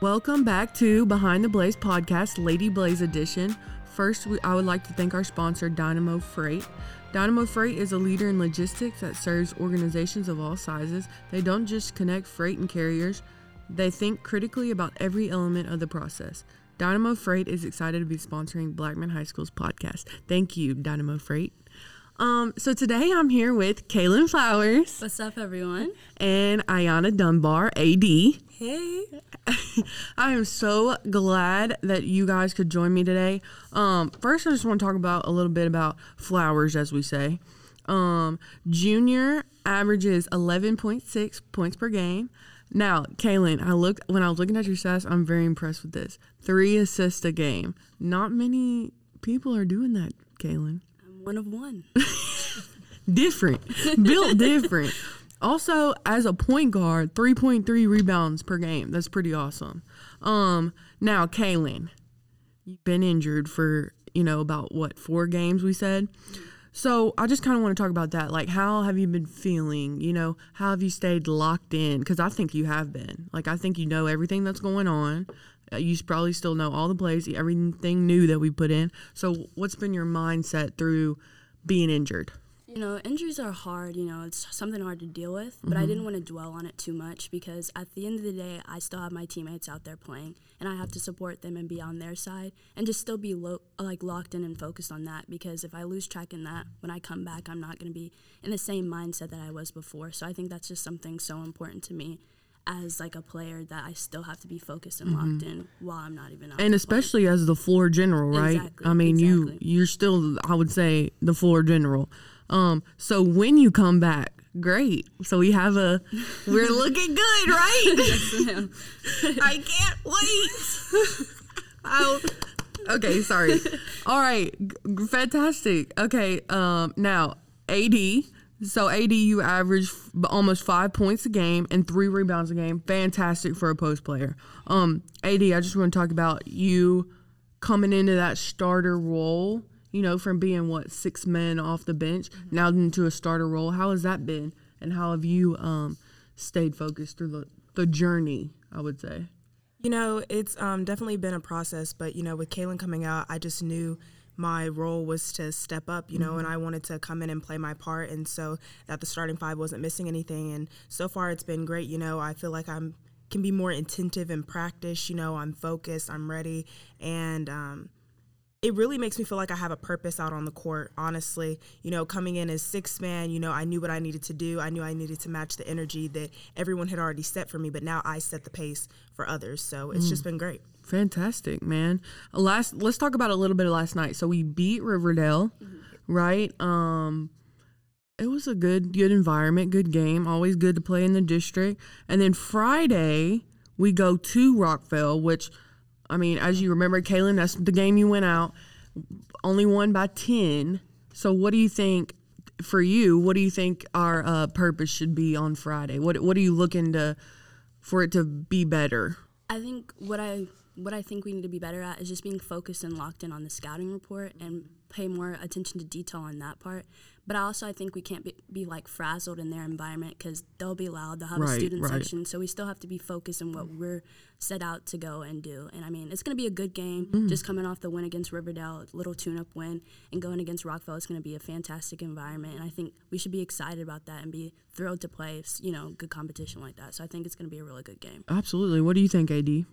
Welcome back to Behind the Blaze podcast, Lady Blaze edition. First, we, I would like to thank our sponsor, Dynamo Freight. Dynamo Freight is a leader in logistics that serves organizations of all sizes. They don't just connect freight and carriers, they think critically about every element of the process. Dynamo Freight is excited to be sponsoring Blackman High School's podcast. Thank you, Dynamo Freight. Um, so today I'm here with Kaylin Flowers What's up, everyone? and Ayana Dunbar, AD. Hey. I am so glad that you guys could join me today. Um, first, I just want to talk about a little bit about flowers, as we say. Um, junior averages 11.6 points per game. Now, Kaylin, I looked when I was looking at your stats. I'm very impressed with this. Three assists a game. Not many people are doing that, Kaylin. One of one. different, built different. Also, as a point guard, 3.3 rebounds per game. That's pretty awesome. Um, now, Kaylin, you've been injured for, you know, about what, four games we said? So I just kind of want to talk about that. Like, how have you been feeling? You know, how have you stayed locked in? Because I think you have been. Like, I think you know everything that's going on. Uh, You probably still know all the plays, everything new that we put in. So, what's been your mindset through being injured? You know, injuries are hard, you know, it's something hard to deal with, but I didn't want to dwell on it too much because at the end of the day, I still have my teammates out there playing and I have to support them and be on their side and just still be lo- like locked in and focused on that because if I lose track in that, when I come back, I'm not going to be in the same mindset that I was before. So I think that's just something so important to me as like a player that I still have to be focused and locked in while I'm not even and especially as the floor general, right? Exactly, I mean, you exactly. you're still, I would say, the floor general. Um, so when you come back, great. So we have a, we're looking good, right? playing. I can't wait. oh, okay, sorry. All right, fantastic. Okay, um, now AD. So AD, you average almost five points a game and three rebounds a game. Fantastic for a post player. Um, AD, I just want to talk about you coming into that starter role. You know, from being what six men off the bench now into a starter role. How has that been, and how have you um, stayed focused through the the journey? I would say. You know, it's um, definitely been a process, but you know, with Kaylin coming out, I just knew my role was to step up, you know, and I wanted to come in and play my part, and so that the starting five wasn't missing anything. And so far, it's been great. You know, I feel like I'm can be more attentive in practice. You know, I'm focused, I'm ready, and um, it really makes me feel like I have a purpose out on the court, honestly. You know, coming in as six man, you know, I knew what I needed to do. I knew I needed to match the energy that everyone had already set for me, but now I set the pace for others. So it's just been great. Fantastic, man. Last let's talk about a little bit of last night. So we beat Riverdale, right? Um it was a good good environment, good game, always good to play in the district. And then Friday we go to Rockvale, which I mean, as you remember, Kaylin, that's the game you went out, only won by ten. So what do you think for you, what do you think our uh, purpose should be on Friday? What what are you looking to for it to be better? I think what I what I think we need to be better at is just being focused and locked in on the scouting report and pay more attention to detail on that part. But also, I think we can't be, be like frazzled in their environment because they'll be loud. They'll have Right, a student right. section, so we still have to be focused on what we're set out to go and do. And I mean, it's going to be a good game. Mm. Just coming off the win against Riverdale, little tune-up win, and going against Rockvale, it's going to be a fantastic environment. And I think we should be excited about that and be thrilled to play, you know, good competition like that. So I think it's going to be a really good game. Absolutely. What do you think, AD?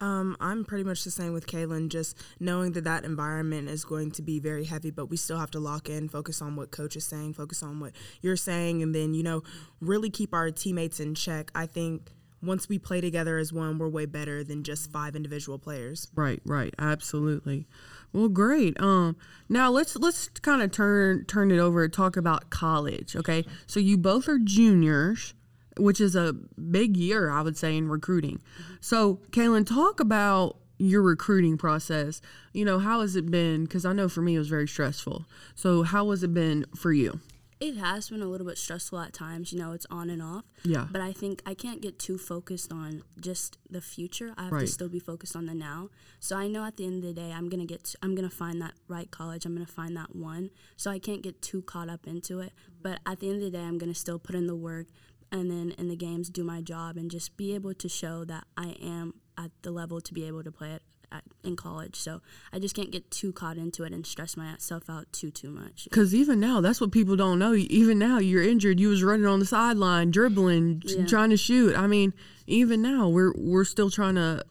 Um, I'm pretty much the same with Kaylin, just knowing that that environment is going to be very heavy, but we still have to lock in, focus on what coach is saying, focus on what you're saying, and then, you know, really keep our teammates in check. I think once we play together as one, we're way better than just five individual players. Right, right, absolutely. Well, great. Um, now let's let's kind of turn turn it over and talk about college. Okay, so you both are juniors, which is a big year, I would say, in recruiting. So, Kaylin, talk about your recruiting process. You know, how has it been? Because I know for me it was very stressful. So, how has it been for you? It has been a little bit stressful at times, you know, it's on and off. Yeah. But I think I can't get too focused on just the future. I have Right. to still be focused on the now. So I know at the end of the day, I'm gonna get, To, I'm gonna find that right college. I'm gonna find that one. So I can't get too caught up into it. But at the end of the day, I'm gonna still put in the work, and then in the games do my job and just be able to show that I am at the level to be able to play it at, in college. So I just can't get too caught into it and stress myself out too too much. Because even now, that's what people don't know. Even now, you're injured. You was running on the sideline, dribbling, Yeah. trying to shoot. I mean, even now, we're we're still trying to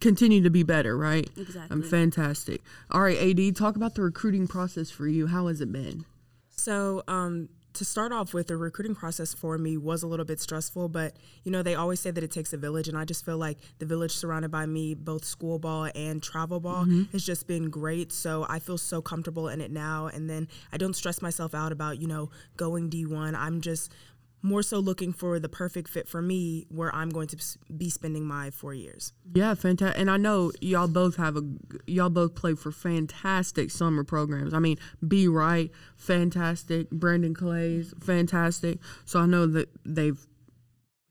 continue to be better, right? Exactly. I'm fantastic. All right, AD, talk about the recruiting process for you. How has it been? So, um, to start off with, the recruiting process for me was a little bit stressful, but you know, they always say that it takes a village, and I just feel like the village surrounded by me, both school ball and travel ball, mm-hmm. has just been great. So, I feel so comfortable in it now, and then I don't stress myself out about, you know, going D1. I'm just more so looking for the perfect fit for me where I'm going to be spending my four years. Yeah, fantastic. And I know y'all both have a y'all both play for fantastic summer programs. I mean, Be Right, fantastic. Brandon Clay's fantastic. So I know that they've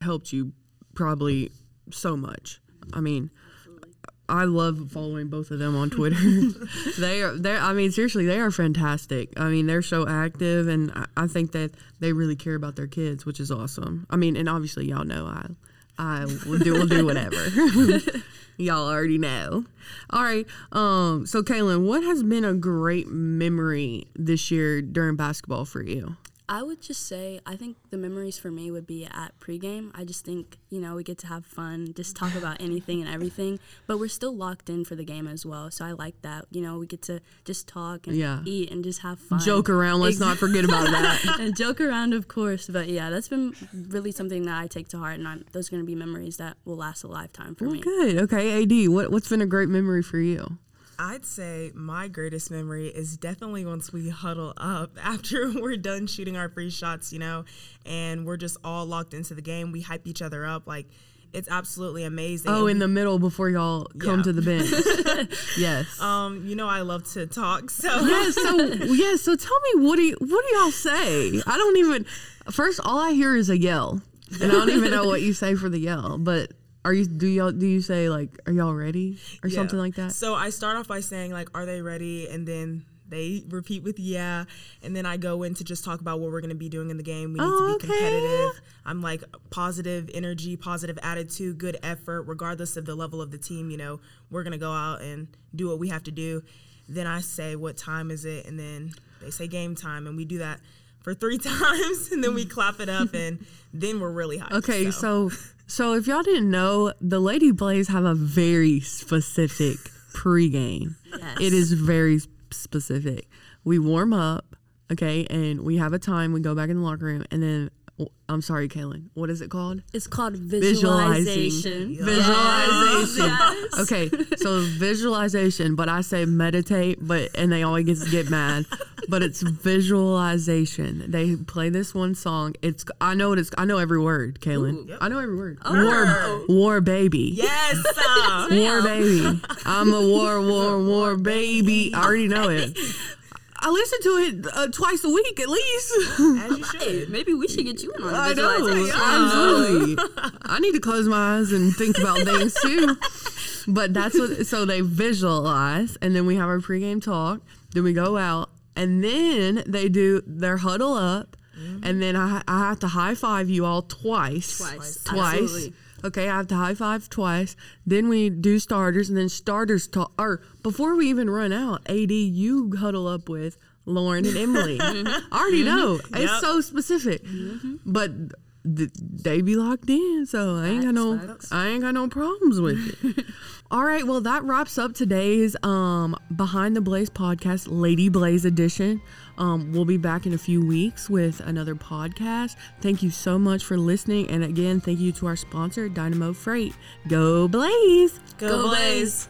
helped you probably so much. I mean, I love following both of them on Twitter. they are they I mean seriously, they are fantastic. I mean, they're so active and I, I think that they really care about their kids, which is awesome. I mean, and obviously y'all know I I will do will do whatever. y'all already know. All right. Um so Kaylin, what has been a great memory this year during basketball for you? I would just say I think the memories for me would be at pregame. I just think you know we get to have fun, just talk about anything and everything, but we're still locked in for the game as well. So I like that. You know, we get to just talk and Yeah. eat and just have fun, Joke around, let's not forget about that. and joke around, of course. But yeah, that's been really something that I take to heart, and I'm, those are going to be memories that will last a lifetime for Well, me. good. Okay, AD, what what's been a great memory for you? I'd say my greatest memory is definitely once we huddle up after we're done shooting our free shots, you know, and we're just all locked into the game. We hype each other up. Like, it's absolutely amazing. Oh, in the middle before y'all come Yeah. to the bench. yes. um, you know, I love to talk. So, yeah, so yeah, so tell me what do you what do y'all say? I don't even first all I hear is a yell. And I don't even know what you say for the yell. But are you do y'all do you say like are y'all ready or Yeah. something like that? So I start off by saying like, "Are they ready?" And then they repeat with "Yeah," and then I go in to just talk about what we're going to be doing in the game. We need Oh, to be oh, okay. competitive. I'm like positive energy, positive attitude, good effort, regardless of the level of the team. You know, we're going to go out and do what we have to do. Then I say, "What time is it?" And then they say game time, and we do that for three times, and then we mm. clap it up, and then we're really hot. Okay, so so if y'all didn't know, the Lady Blaze have a very specific pregame. Yes. It is very specific. We warm up, okay, and we have a time. We go back in the locker room, and then I'm sorry, Kaylin. What is it called? It's called Visualizing. visualization. Visualization. Okay, so visualization, but I say meditate, but and they always get, mad. But it's visualization. They play this one song. It's I know it is. I know every word, Kaylin. I know every word. War, war, baby. yes, uh, War baby. I'm a war, war, war baby. I already know it. I listen to it uh, twice a week at least. as you should. Maybe we should get you in on I visualization. know, absolutely. I need to close my eyes and think about things too. But that's what. So they visualize, and then we have our pregame talk. Then we go out, and then they do their huddle up, and then I, I have to high five you all twice. Twice. Twice. Absolutely. Okay, I have to high five twice. Then we do starters, and then starters talk. Or before we even run out, AD, you huddle up with Lauren and Emily. I already mm-hmm. know. It's Yep. so specific, mm-hmm. but th- they be locked in, so I ain't got no, I ain't got no problems with it. All right, well that wraps up today's um Behind the Blaze podcast, Lady Blaze edition. Um, we'll be back in a few weeks with another podcast. Thank you so much for listening, and again, thank you to our sponsor, Dynamo Freight. Go Blaze! Go Blaze.